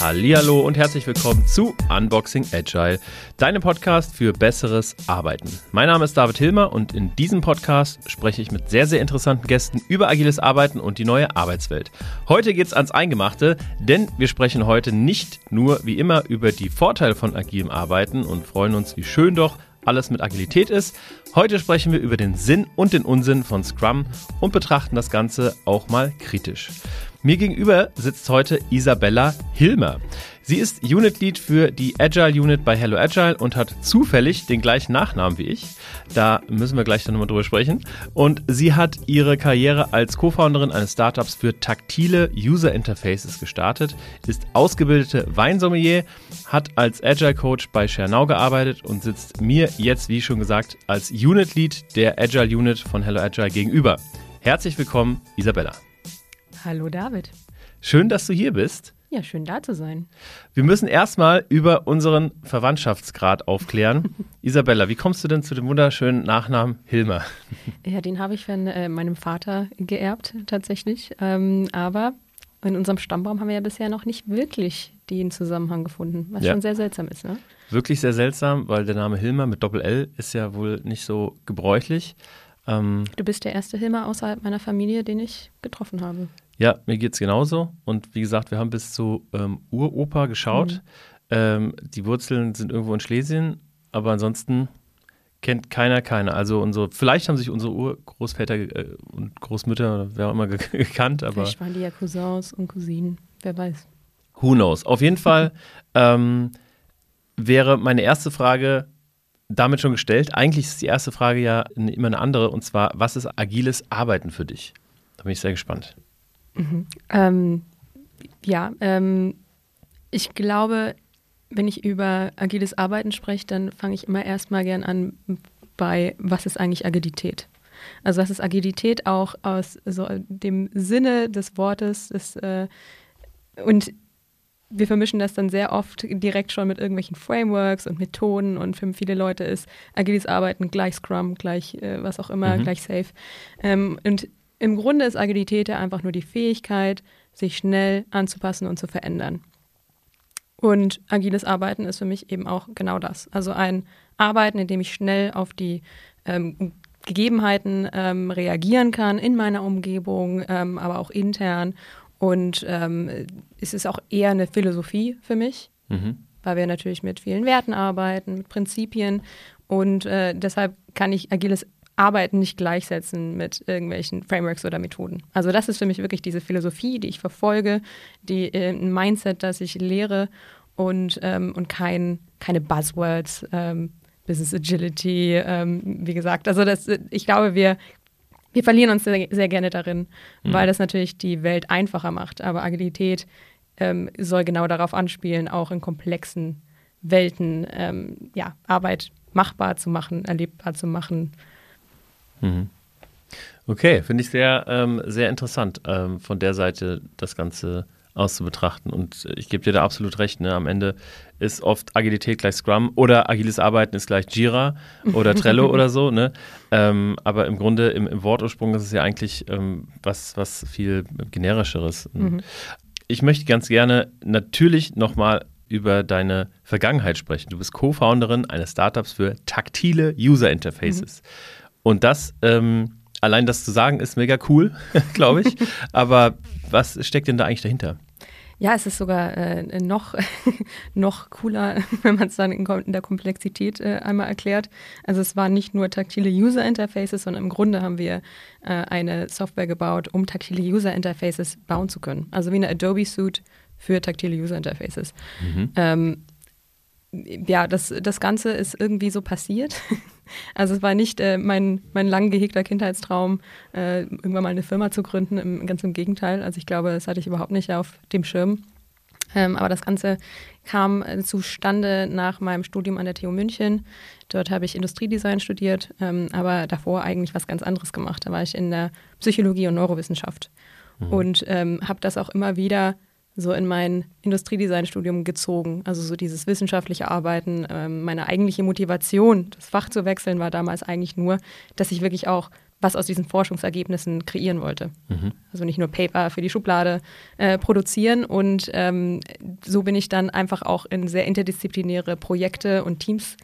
Hallihallo und herzlich willkommen zu Unboxing Agile, deinem Podcast für besseres Arbeiten. Mein Name ist David Hilmer und in diesem Podcast spreche ich mit sehr, sehr interessanten Gästen über agiles Arbeiten und die neue Arbeitswelt. Heute geht es ans Eingemachte, denn wir sprechen heute nicht nur wie immer über die Vorteile von agilem Arbeiten und freuen uns, wie schön doch alles mit Agilität ist. Heute sprechen wir über den Sinn und den Unsinn von Scrum und betrachten das Ganze auch mal kritisch. Mir gegenüber sitzt heute Isabella Hilmer. Sie ist Unit Lead für die Agile Unit bei Hello Agile und hat zufällig den gleichen Nachnamen wie ich. Da müssen wir gleich dann nochmal drüber sprechen. Und sie hat ihre Karriere als Co-Founderin eines Startups für taktile User Interfaces gestartet, ist ausgebildete Weinsommelier, hat als Agile Coach bei ShareNow gearbeitet und sitzt mir jetzt, wie schon gesagt, als Unit Lead der Agile Unit von Hello Agile gegenüber. Herzlich willkommen, Isabella. Hallo David. Schön, dass du hier bist. Ja, schön da zu sein. Wir müssen erstmal über unseren Verwandtschaftsgrad aufklären. Isabella, wie kommst du denn zu dem wunderschönen Nachnamen Hilmer? Ja, den habe ich von äh, meinem Vater geerbt, tatsächlich. Ähm, aber in unserem Stammbaum haben wir ja bisher noch nicht wirklich den Zusammenhang gefunden, was ja. schon sehr seltsam ist. Ne? Wirklich sehr seltsam, weil der Name Hilmer mit Doppel-L ist ja wohl nicht so gebräuchlich. Ähm, du bist der erste Hilmer außerhalb meiner Familie, den ich getroffen habe. Ja, mir geht es genauso. Und wie gesagt, wir haben bis zu ähm, Uropa geschaut. Mhm. Ähm, die Wurzeln sind irgendwo in Schlesien, aber ansonsten kennt keiner keiner. Also unsere, vielleicht haben sich unsere Urgroßväter äh, und Großmütter oder wer auch immer gekannt, aber. Vielleicht waren die ja Cousins und Cousinen, wer weiß. Who knows? Auf jeden Fall ähm, wäre meine erste Frage damit schon gestellt. Eigentlich ist die erste Frage ja immer eine andere und zwar, was ist agiles Arbeiten für dich? Da bin ich sehr gespannt. Mhm. Ähm, ja, ähm, ich glaube, wenn ich über agiles Arbeiten spreche, dann fange ich immer erstmal gern an bei, was ist eigentlich Agilität? Also was ist Agilität auch aus so dem Sinne des Wortes des, äh, und wir vermischen das dann sehr oft direkt schon mit irgendwelchen Frameworks und Methoden und für viele Leute ist agiles Arbeiten gleich Scrum, gleich äh, was auch immer, mhm. gleich Safe. Ähm, und im Grunde ist Agilität ja einfach nur die Fähigkeit, sich schnell anzupassen und zu verändern. Und agiles Arbeiten ist für mich eben auch genau das. Also ein Arbeiten, in dem ich schnell auf die ähm, Gegebenheiten ähm, reagieren kann in meiner Umgebung, ähm, aber auch intern. Und ähm, es ist auch eher eine Philosophie für mich, mhm. weil wir natürlich mit vielen Werten arbeiten, mit Prinzipien. Und äh, deshalb kann ich agiles Arbeiten nicht gleichsetzen mit irgendwelchen Frameworks oder Methoden. Also das ist für mich wirklich diese Philosophie, die ich verfolge, die äh, ein Mindset, das ich lehre und, ähm, und kein, keine Buzzwords, ähm, Business Agility, ähm, wie gesagt. Also das, ich glaube, wir, wir verlieren uns sehr, sehr gerne darin, mhm. weil das natürlich die Welt einfacher macht. Aber Agilität ähm, soll genau darauf anspielen, auch in komplexen Welten ähm, ja, Arbeit machbar zu machen, erlebbar zu machen Mhm. Okay, finde ich sehr, ähm, sehr interessant, ähm, von der Seite das Ganze auszubetrachten. Und ich gebe dir da absolut recht. Ne? Am Ende ist oft Agilität gleich Scrum oder agiles Arbeiten ist gleich Jira oder Trello oder so. Ne? Ähm, aber im Grunde im, im, Wortursprung ist es ja eigentlich ähm, was, was viel generischeres. Mhm. Ich möchte ganz gerne natürlich nochmal über deine Vergangenheit sprechen. Du bist Co-Founderin eines Startups für taktile User Interfaces. Mhm. Und das, ähm, allein das zu sagen, ist mega cool, glaube ich. Aber was steckt denn da eigentlich dahinter? Ja, es ist sogar äh, noch, noch cooler, wenn man es dann in, in, der Komplexität äh, einmal erklärt. Also es waren nicht nur taktile User Interfaces, sondern im Grunde haben wir äh, eine Software gebaut, um taktile User Interfaces bauen zu können. Also wie eine Adobe Suite für taktile User Interfaces. Mhm. Ähm, ja, das, das Ganze ist irgendwie so passiert. Also es war nicht äh, mein, mein lang gehegter Kindheitstraum, äh, irgendwann mal eine Firma zu gründen, im, ganz im Gegenteil. Also ich glaube, das hatte ich überhaupt nicht auf dem Schirm. Ähm, aber das Ganze kam äh, zustande nach meinem Studium an der TU München. Dort habe ich Industriedesign studiert, ähm, aber davor eigentlich was ganz anderes gemacht. Da war ich in der Psychologie und Neurowissenschaft mhm. und ähm, habe das auch immer wieder so in mein Industriedesign-Studium gezogen. Also so dieses wissenschaftliche Arbeiten. Ähm, meine eigentliche Motivation, das Fach zu wechseln, war damals eigentlich nur, dass ich wirklich auch was aus diesen Forschungsergebnissen kreieren wollte. Mhm. Also nicht nur Paper für die Schublade äh, produzieren. Und ähm, so bin ich dann einfach auch in sehr interdisziplinäre Projekte und Teams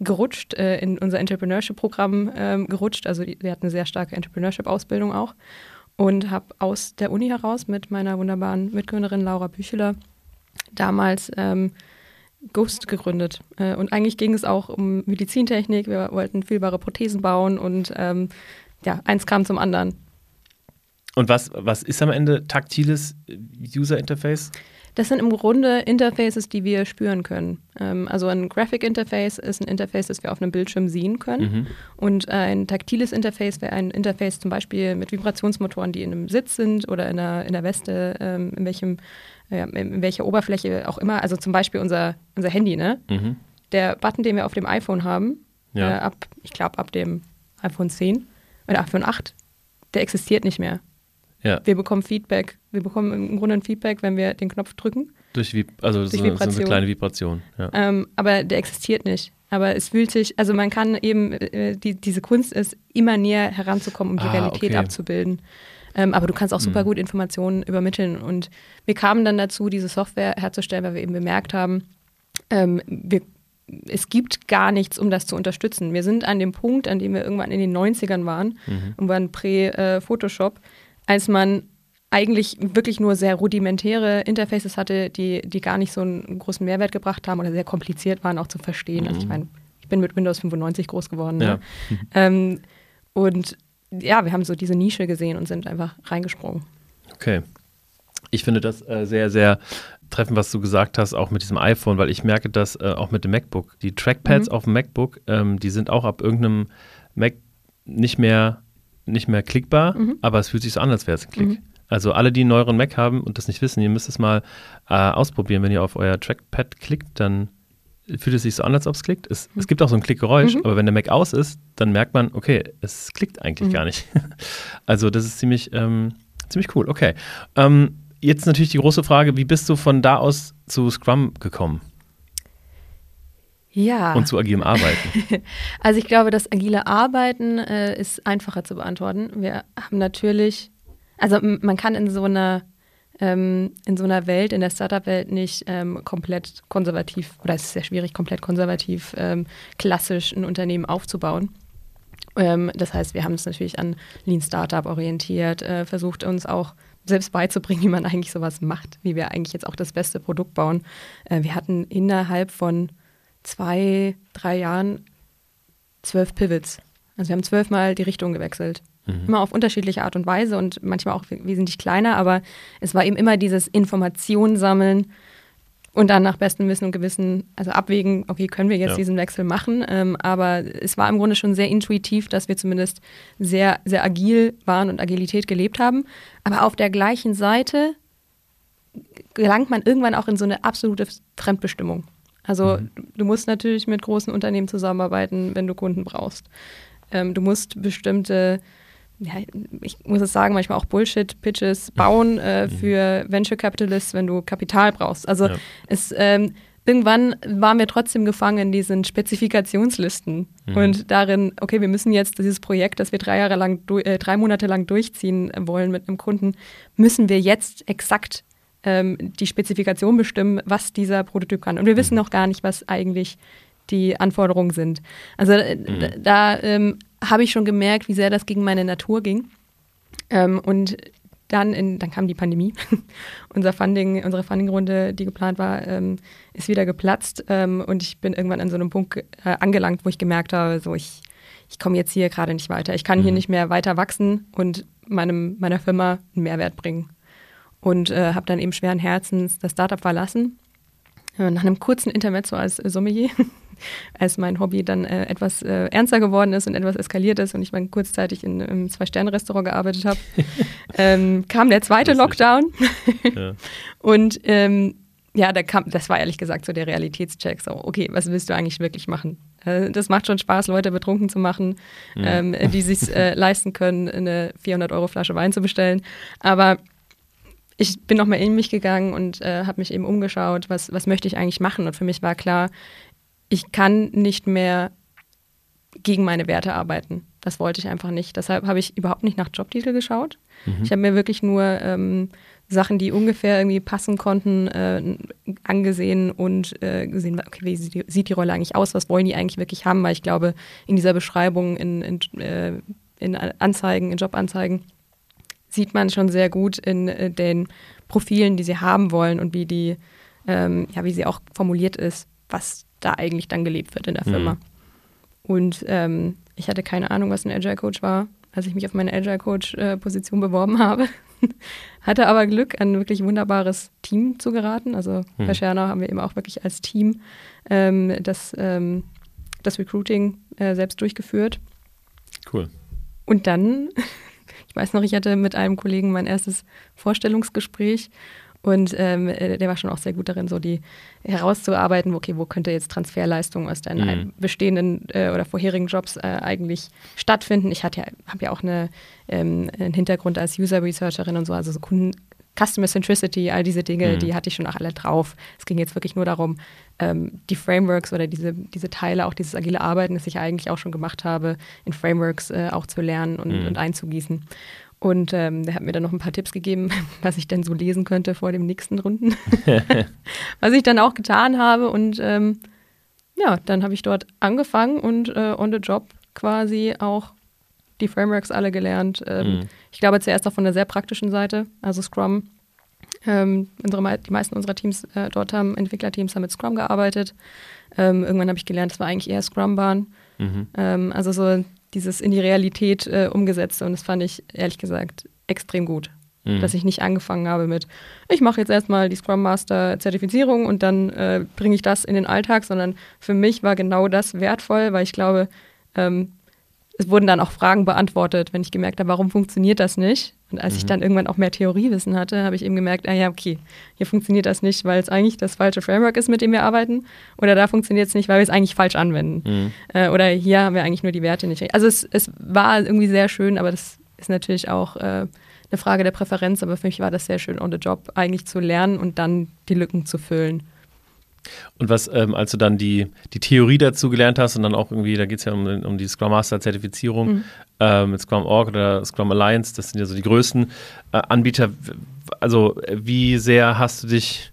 gerutscht, äh, in unser Entrepreneurship-Programm äh, gerutscht. Also wir hatten eine sehr starke Entrepreneurship-Ausbildung auch. Und habe aus der Uni heraus mit meiner wunderbaren Mitgründerin Laura Bücheler damals ähm, Ghost gegründet. Äh, und eigentlich ging es auch um Medizintechnik. Wir wollten fühlbare Prothesen bauen und ähm, ja, eins kam zum anderen. Und was, was ist am Ende taktiles User Interface? Das sind im Grunde Interfaces, die wir spüren können. Ähm, also ein Graphic Interface ist ein Interface, das wir auf einem Bildschirm sehen können. Mhm. Und äh, ein taktiles Interface wäre ein Interface zum Beispiel mit Vibrationsmotoren, die in einem Sitz sind oder in der, in der Weste, ähm, in, welchem, äh, in welcher Oberfläche auch immer. Also zum Beispiel unser, unser Handy, ne? Mhm. Der Button, den wir auf dem iPhone haben, ja. äh, ab, ich glaube ab dem iPhone 10, oder iPhone 8, der existiert nicht mehr. Ja. Wir bekommen Feedback. Wir bekommen im Grunde ein Feedback, wenn wir den Knopf drücken. Durch, also Durch so, Vibration. so eine kleine Vibration. Ja. Ähm, aber der existiert nicht. Aber es fühlt sich, also man kann eben, äh, die, diese Kunst ist, immer näher heranzukommen, um die ah, Realität okay. abzubilden. Ähm, aber du kannst auch super mhm. gut Informationen übermitteln. Und wir kamen dann dazu, diese Software herzustellen, weil wir eben bemerkt haben, ähm, wir es gibt gar nichts, um das zu unterstützen. Wir sind an dem Punkt, an dem wir irgendwann in den 90ern waren, mhm. und waren prä-Photoshop, als man eigentlich wirklich nur sehr rudimentäre Interfaces hatte, die, die gar nicht so einen großen Mehrwert gebracht haben oder sehr kompliziert waren auch zu verstehen. Mhm. Also ich mhm. meine, ich bin mit Windows 95 groß geworden. Ne? Ja. Ähm, und ja, wir haben so diese Nische gesehen und sind einfach reingesprungen. Okay. Ich finde das äh, sehr, sehr treffen, was du gesagt hast, auch mit diesem iPhone, weil ich merke das äh, auch mit dem MacBook. Die Trackpads mhm. auf dem MacBook, ähm, die sind auch ab irgendeinem Mac nicht mehr, nicht mehr klickbar, mhm. aber es fühlt sich so an, als wäre es ein Klick. Mhm. Also alle, die einen neueren Mac haben und das nicht wissen, ihr müsst es mal äh, ausprobieren. Wenn ihr auf euer Trackpad klickt, dann fühlt es sich so an, als ob es klickt. Es, es gibt auch so ein Klickgeräusch, mhm. aber wenn der Mac aus ist, dann merkt man, okay, es klickt eigentlich mhm. gar nicht. also das ist ziemlich, ähm, ziemlich cool. Okay. Ähm, jetzt natürlich die große Frage, wie bist du von da aus zu Scrum gekommen? Ja. Und zu agilem Arbeiten? also ich glaube, das agile Arbeiten äh, ist einfacher zu beantworten. Wir haben natürlich, also man kann in so einer ähm, in so einer Welt, in der Startup-Welt nicht ähm, komplett konservativ, oder es ist sehr schwierig, komplett konservativ, ähm, klassisch ein Unternehmen aufzubauen. Ähm, das heißt, wir haben uns natürlich an Lean Startup orientiert, äh, versucht uns auch selbst beizubringen, wie man eigentlich sowas macht, wie wir eigentlich jetzt auch das beste Produkt bauen. Äh, wir hatten innerhalb von zwei, drei Jahren zwölf Pivots. Also wir haben zwölfmal die Richtung gewechselt. Mhm. Immer auf unterschiedliche Art und Weise und manchmal auch wesentlich kleiner, aber es war eben immer dieses Information sammeln, und dann nach bestem Wissen und Gewissen, also abwägen, okay, können wir jetzt ja. diesen Wechsel machen? Ähm, aber es war im Grunde schon sehr intuitiv, dass wir zumindest sehr, sehr agil waren und Agilität gelebt haben. Aber auf der gleichen Seite gelangt man irgendwann auch in so eine absolute Fremdbestimmung. Also mhm. du musst natürlich mit großen Unternehmen zusammenarbeiten, wenn du Kunden brauchst. Ähm, du musst bestimmte ja, ich muss es sagen, manchmal auch Bullshit-Pitches bauen äh, mhm. für Venture Capitalists, wenn du Kapital brauchst. Also ja. es ähm, irgendwann waren wir trotzdem gefangen in diesen Spezifikationslisten mhm. und darin, okay, wir müssen jetzt dieses Projekt, das wir drei Jahre lang, äh, drei Monate lang durchziehen wollen mit einem Kunden, müssen wir jetzt exakt ähm, die Spezifikation bestimmen, was dieser Prototyp kann. Und wir wissen mhm. noch gar nicht, was eigentlich die Anforderungen sind. Also äh, mhm. da ähm, habe ich schon gemerkt, wie sehr das gegen meine Natur ging. Ähm, und dann, in, dann kam die Pandemie. Unser Funding, unsere Fundingrunde, die geplant war, ähm, ist wieder geplatzt. Ähm, und ich bin irgendwann an so einem Punkt äh, angelangt, wo ich gemerkt habe, so ich, ich komme jetzt hier gerade nicht weiter. Ich kann mhm. hier nicht mehr weiter wachsen und meinem, meiner Firma einen Mehrwert bringen. Und äh, habe dann eben schweren Herzens das Startup verlassen. Äh, nach einem kurzen Intermezzo als Sommelier als mein Hobby dann äh, etwas äh, ernster geworden ist und etwas eskaliert ist und ich dann kurzzeitig in einem Zwei-Sterne-Restaurant gearbeitet habe, ähm, kam der zweite Lockdown. ja. Und ähm, ja, da kam, das war ehrlich gesagt so der Realitätscheck. So, okay, was willst du eigentlich wirklich machen? Äh, das macht schon Spaß, Leute betrunken zu machen, ja. ähm, die sich äh, leisten können, eine 400 Euro Flasche Wein zu bestellen. Aber ich bin nochmal in mich gegangen und äh, habe mich eben umgeschaut, was, was möchte ich eigentlich machen. Und für mich war klar, ich kann nicht mehr gegen meine Werte arbeiten. Das wollte ich einfach nicht. Deshalb habe ich überhaupt nicht nach Jobtitel geschaut. Mhm. Ich habe mir wirklich nur ähm, Sachen, die ungefähr irgendwie passen konnten, äh, angesehen und äh, gesehen, okay, wie sieht die, sieht die, Rolle eigentlich aus, was wollen die eigentlich wirklich haben, weil ich glaube, in dieser Beschreibung, in, in, äh, in Anzeigen, in Jobanzeigen, sieht man schon sehr gut in äh, den Profilen, die sie haben wollen und wie die, ähm, ja, wie sie auch formuliert ist, was da eigentlich dann gelebt wird in der Firma. Mhm. Und ähm, ich hatte keine Ahnung, was ein Agile Coach war, als ich mich auf meine Agile Coach äh, beworben habe. hatte aber Glück, ein wirklich wunderbares Team zu geraten. Also mhm. bei Schernau haben wir eben auch wirklich als Team ähm, das, ähm, das Recruiting äh, selbst durchgeführt. Cool. Und dann, ich weiß noch, ich hatte mit einem Kollegen mein erstes Vorstellungsgespräch und ähm, äh, der war schon auch sehr gut darin, so die herauszuarbeiten, okay, wo könnte jetzt Transferleistung aus deinen mhm. bestehenden äh, oder vorherigen Jobs äh, eigentlich stattfinden. Ich hatte ja, habe ja auch eine, ähm, einen Hintergrund als User Researcherin und so, also so Kunden, Customer Centricity, all diese Dinge, mhm. die hatte ich schon auch alle drauf. Es ging jetzt wirklich nur darum, ähm, die Frameworks oder diese, diese Teile, auch dieses agile Arbeiten, das ich eigentlich auch schon gemacht habe, in Frameworks äh, auch zu lernen und, mhm. und einzugießen. Und ähm, der hat mir dann noch ein paar Tipps gegeben, was ich denn so lesen könnte vor dem nächsten Runden. was ich dann auch getan habe. Und ähm, ja, dann habe ich dort angefangen und äh, on the job quasi auch die Frameworks alle gelernt. Ähm, mhm. Ich glaube zuerst auch von der sehr praktischen Seite, also Scrum. Ähm, unsere, die meisten unserer Teams äh, dort haben, Entwicklerteams haben mit Scrum gearbeitet. Ähm, irgendwann habe ich gelernt, es war eigentlich eher Scrum-Bahn. Mhm. Ähm, also so dieses in die Realität äh, umgesetzt. Und das fand ich ehrlich gesagt extrem gut. Mhm. Dass ich nicht angefangen habe mit, ich mache jetzt erstmal die Scrum Master Zertifizierung und dann äh, bringe ich das in den Alltag, sondern für mich war genau das wertvoll, weil ich glaube, ähm, es wurden dann auch Fragen beantwortet, wenn ich gemerkt habe, warum funktioniert das nicht. Und als mhm. ich dann irgendwann auch mehr Theoriewissen hatte, habe ich eben gemerkt, ah ja, okay, hier funktioniert das nicht, weil es eigentlich das falsche Framework ist, mit dem wir arbeiten. Oder da funktioniert es nicht, weil wir es eigentlich falsch anwenden. Mhm. Äh, oder hier haben wir eigentlich nur die Werte nicht. Also es, es war irgendwie sehr schön, aber das ist natürlich auch äh, eine Frage der Präferenz. Aber für mich war das sehr schön, on the job eigentlich zu lernen und dann die Lücken zu füllen. Und was, ähm, als du dann die, die Theorie dazu gelernt hast und dann auch irgendwie, da geht es ja um, um die Scrum Master Zertifizierung mhm. äh, mit Scrum Org oder Scrum Alliance, das sind ja so die größten äh, Anbieter. Also, wie sehr hast du dich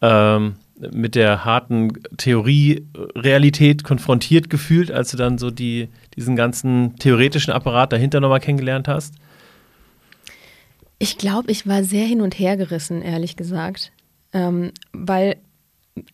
ähm, mit der harten Theorie-Realität konfrontiert gefühlt, als du dann so die, diesen ganzen theoretischen Apparat dahinter nochmal kennengelernt hast? Ich glaube, ich war sehr hin und her gerissen, ehrlich gesagt. Ähm, weil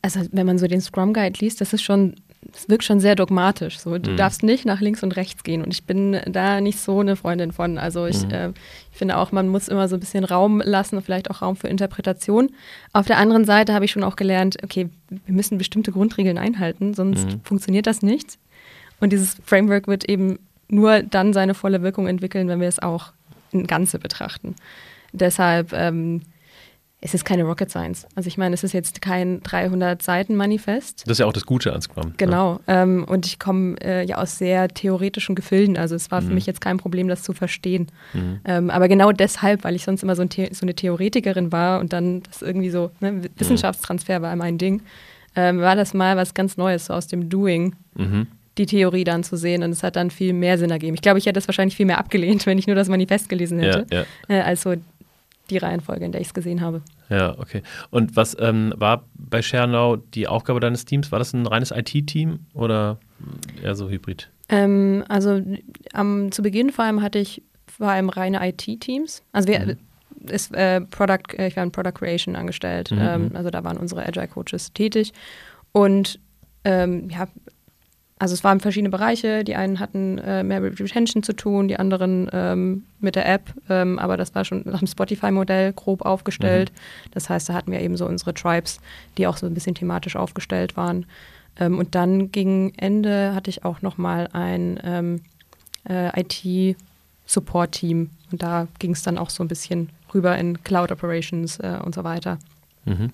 also wenn man so den Scrum Guide liest, das ist schon, das wirkt schon sehr dogmatisch. So, du mhm. darfst nicht nach links und rechts gehen. Und ich bin da nicht so eine Freundin von. Also ich, mhm. äh, ich finde auch, man muss immer so ein bisschen Raum lassen und vielleicht auch Raum für Interpretation. Auf der anderen Seite habe ich schon auch gelernt, okay, wir müssen bestimmte Grundregeln einhalten, sonst mhm. funktioniert das nicht. Und dieses Framework wird eben nur dann seine volle Wirkung entwickeln, wenn wir es auch in Ganze betrachten. Deshalb ähm, es ist keine Rocket Science. Also ich meine, es ist jetzt kein 300-Seiten-Manifest. Das ist ja auch das Gute an Scrum. Ne? Genau. Ne? Ähm, und ich komme äh, ja aus sehr theoretischen Gefilden. Also es war mhm. für mich jetzt kein Problem, das zu verstehen. Mhm. Ähm, aber genau deshalb, weil ich sonst immer so, ein so, eine Theoretikerin war und dann das irgendwie so, ne, mhm. Wissenschaftstransfer war mein Ding, ähm, war das mal was ganz Neues, so aus dem Doing mhm. die Theorie dann zu sehen und es hat dann viel mehr Sinn ergeben. Ich glaube, ich hätte das wahrscheinlich viel mehr abgelehnt, wenn ich nur das Manifest gelesen hätte, ja, ja. Äh, als so die Reihenfolge, in der ich es gesehen habe. Ja, okay. Und was ähm, war bei Schernau die Aufgabe deines Teams? War das ein reines IT-Team oder eher so hybrid? Ähm, also am, zu Beginn vor allem hatte ich vor allem reine IT-Teams. Also wir, mhm. ist, äh, Product, äh, ich war in Product Creation angestellt. Mhm. Ähm, mhm. also da waren unsere Agile-Coaches tätig. Und ähm, ja, also es waren verschiedene Bereiche. Die einen hatten äh, mehr mit Retention zu tun, die anderen ähm, mit der App. Ähm, aber das war schon nach dem Spotify-Modell grob aufgestellt. Mhm. Das heißt, da hatten wir eben so unsere Tribes, die auch so ein bisschen thematisch aufgestellt waren. Ähm, und dann gegen Ende hatte ich auch noch mal ein ähm, äh, IT-Support-Team. Und da ging es dann auch so ein bisschen rüber in Cloud Operations äh, und so weiter. Mhm.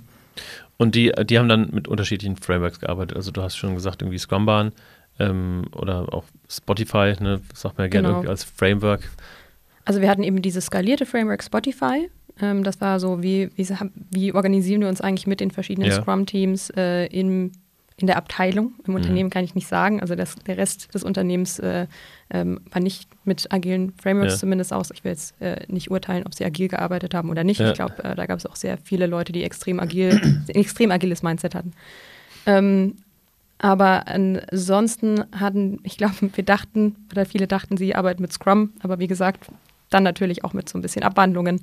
Und die, die haben dann mit unterschiedlichen Frameworks gearbeitet. Also du hast schon gesagt, irgendwie Scrumban ähm, oder auch Spotify, ne, sagt man ja gerne genau. als Framework. Also wir hatten eben dieses skalierte Framework Spotify, Ähm, das war so, wie, wie, wie, organisieren wir uns eigentlich mit den verschiedenen ja. Scrum-Teams äh, in, in der Abteilung. Im mhm. Unternehmen kann ich nicht sagen. Also das, der Rest des Unternehmens äh, ähm, war nicht mit agilen Frameworks ja. zumindest aus. Ich will jetzt äh, nicht urteilen, ob sie agil gearbeitet haben oder nicht. Ja. Ich glaube, äh, da gab es auch sehr viele Leute, die extrem agil, ein extrem agiles Mindset hatten. Ähm, aber ansonsten hatten, ich glaube, wir dachten, oder viele dachten, sie arbeiten mit Scrum, aber wie gesagt, dann natürlich auch mit so ein bisschen Abwandlungen.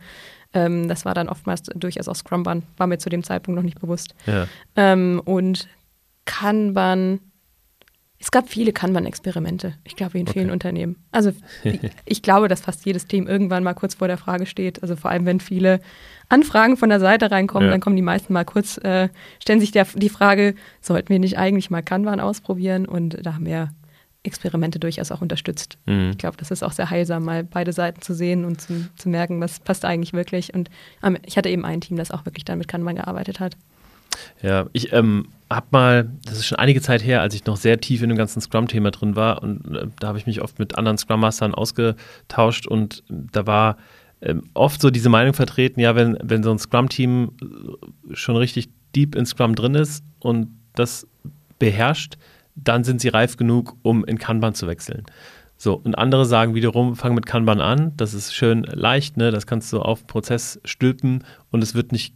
Ähm, das war dann oftmals durchaus auch Scrum, war, war mir zu dem Zeitpunkt noch nicht bewusst. Ja. Ähm, und Kanban, es gab viele Kanban-Experimente, ich glaube, in vielen okay. Unternehmen. Also ich, glaube, dass fast jedes Team irgendwann mal kurz vor der Frage steht. Also vor allem, wenn viele Anfragen von der Seite reinkommen, ja. dann kommen die meisten mal kurz, äh, stellen sich der, die Frage, sollten wir nicht eigentlich mal Kanban ausprobieren? Und da haben wir Experimente durchaus auch unterstützt. Mhm. Ich glaube, das ist auch sehr heilsam, mal beide Seiten zu sehen und zu, zu merken, was passt eigentlich wirklich. Und ähm, ich hatte eben ein Team, das auch wirklich dann mit Kanban gearbeitet hat. Ja, ich ähm, habe mal, das ist schon einige Zeit her, als ich noch sehr tief in dem ganzen Scrum-Thema drin war und äh, da habe ich mich oft mit anderen Scrum-Mastern ausgetauscht und da war ähm, oft so diese Meinung vertreten, ja, wenn, wenn so ein Scrum-Team schon richtig deep in Scrum drin ist und das beherrscht, dann sind sie reif genug, um in Kanban zu wechseln. So, und andere sagen wiederum, fang mit Kanban an, das ist schön leicht, ne? das kannst du auf Prozess stülpen und es wird nicht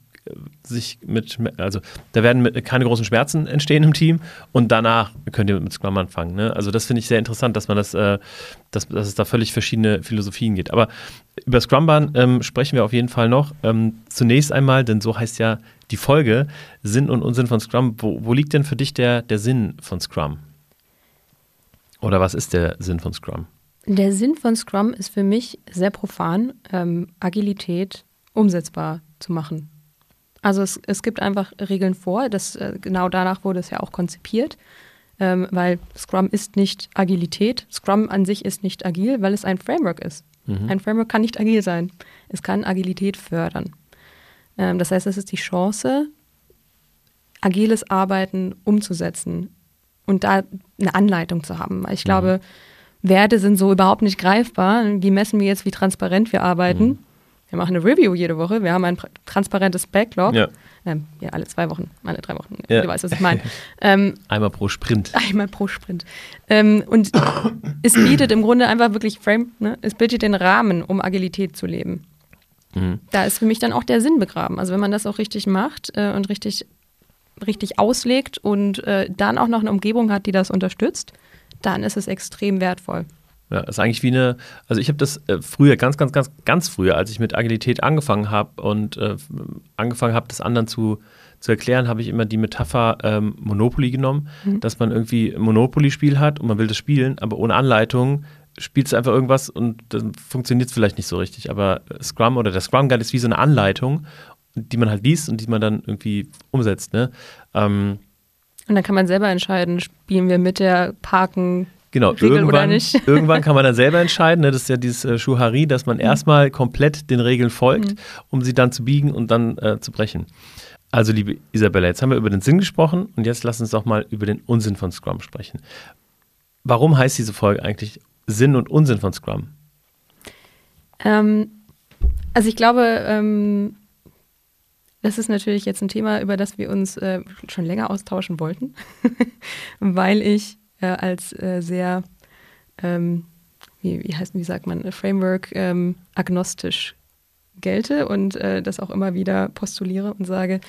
sich mit, also da werden keine großen Schmerzen entstehen im Team und danach könnt ihr mit Scrum anfangen. Ne? Also das finde ich sehr interessant, dass man das, äh, dass, dass es da völlig verschiedene Philosophien geht. Aber über Scrumban ähm, sprechen wir auf jeden Fall noch. Ähm, zunächst einmal, denn so heißt ja die Folge, Sinn und Unsinn von Scrum. Wo, wo liegt denn für dich der, der Sinn von Scrum? Oder was ist der Sinn von Scrum? Der Sinn von Scrum ist für mich sehr profan, ähm, Agilität umsetzbar zu machen. Also es, es gibt einfach Regeln vor, das, äh, genau danach wurde es ja auch konzipiert, ähm, weil Scrum ist nicht Agilität. Scrum an sich ist nicht agil, weil es ein Framework ist. Mhm. Ein Framework kann nicht agil sein. Es kann Agilität fördern. Ähm, das heißt, es ist die Chance, agiles Arbeiten umzusetzen und da eine Anleitung zu haben. Ich glaube, mhm. Werte sind so überhaupt nicht greifbar. Wie messen wir jetzt, wie transparent wir arbeiten? Mhm. Wir machen eine Review jede Woche. Wir haben ein transparentes Backlog. Ja. Ähm, ja, alle zwei Wochen, alle drei Wochen. Ja. Du weißt, was ich meine. Ähm, einmal pro Sprint. Einmal pro Sprint. Ähm, und es bietet im Grunde einfach wirklich Frame, ne? es bietet den Rahmen, um Agilität zu leben. Mhm. Da ist für mich dann auch der Sinn begraben. Also wenn man das auch richtig macht äh, und richtig, richtig auslegt und äh, dann auch noch eine Umgebung hat, die das unterstützt, dann ist es extrem wertvoll. Ja, ist eigentlich wie eine, also ich habe das äh, früher, ganz, ganz, ganz, ganz früher, als ich mit Agilität angefangen habe und äh, angefangen habe, das anderen zu, zu erklären, habe ich immer die Metapher ähm, Monopoly genommen, mhm. dass man irgendwie ein Monopoly-Spiel hat und man will das spielen, aber ohne Anleitung spielst du einfach irgendwas und dann funktioniert es vielleicht nicht so richtig. Aber Scrum oder der Scrum Guide ist wie so eine Anleitung, die man halt liest und die man dann irgendwie umsetzt. Ne? Ähm, und dann kann man selber entscheiden, spielen wir mit der Parken Genau, irgendwann, irgendwann kann man dann selber entscheiden. Ne? Das ist ja dieses äh, Schuhari, dass man mhm. erstmal komplett den Regeln folgt, mhm. um sie dann zu biegen und dann äh, zu brechen. Also, liebe Isabella, jetzt haben wir über den Sinn gesprochen und jetzt lass uns doch mal über den Unsinn von Scrum sprechen. Warum heißt diese Folge eigentlich Sinn und Unsinn von Scrum? Ähm, also, ich glaube, ähm, das ist natürlich jetzt ein Thema, über das wir uns äh, schon länger austauschen wollten, weil ich äh, als äh, sehr, ähm, wie, wie heißt, wie sagt man, Framework ähm, agnostisch gelte und äh, das auch immer wieder postuliere und sage,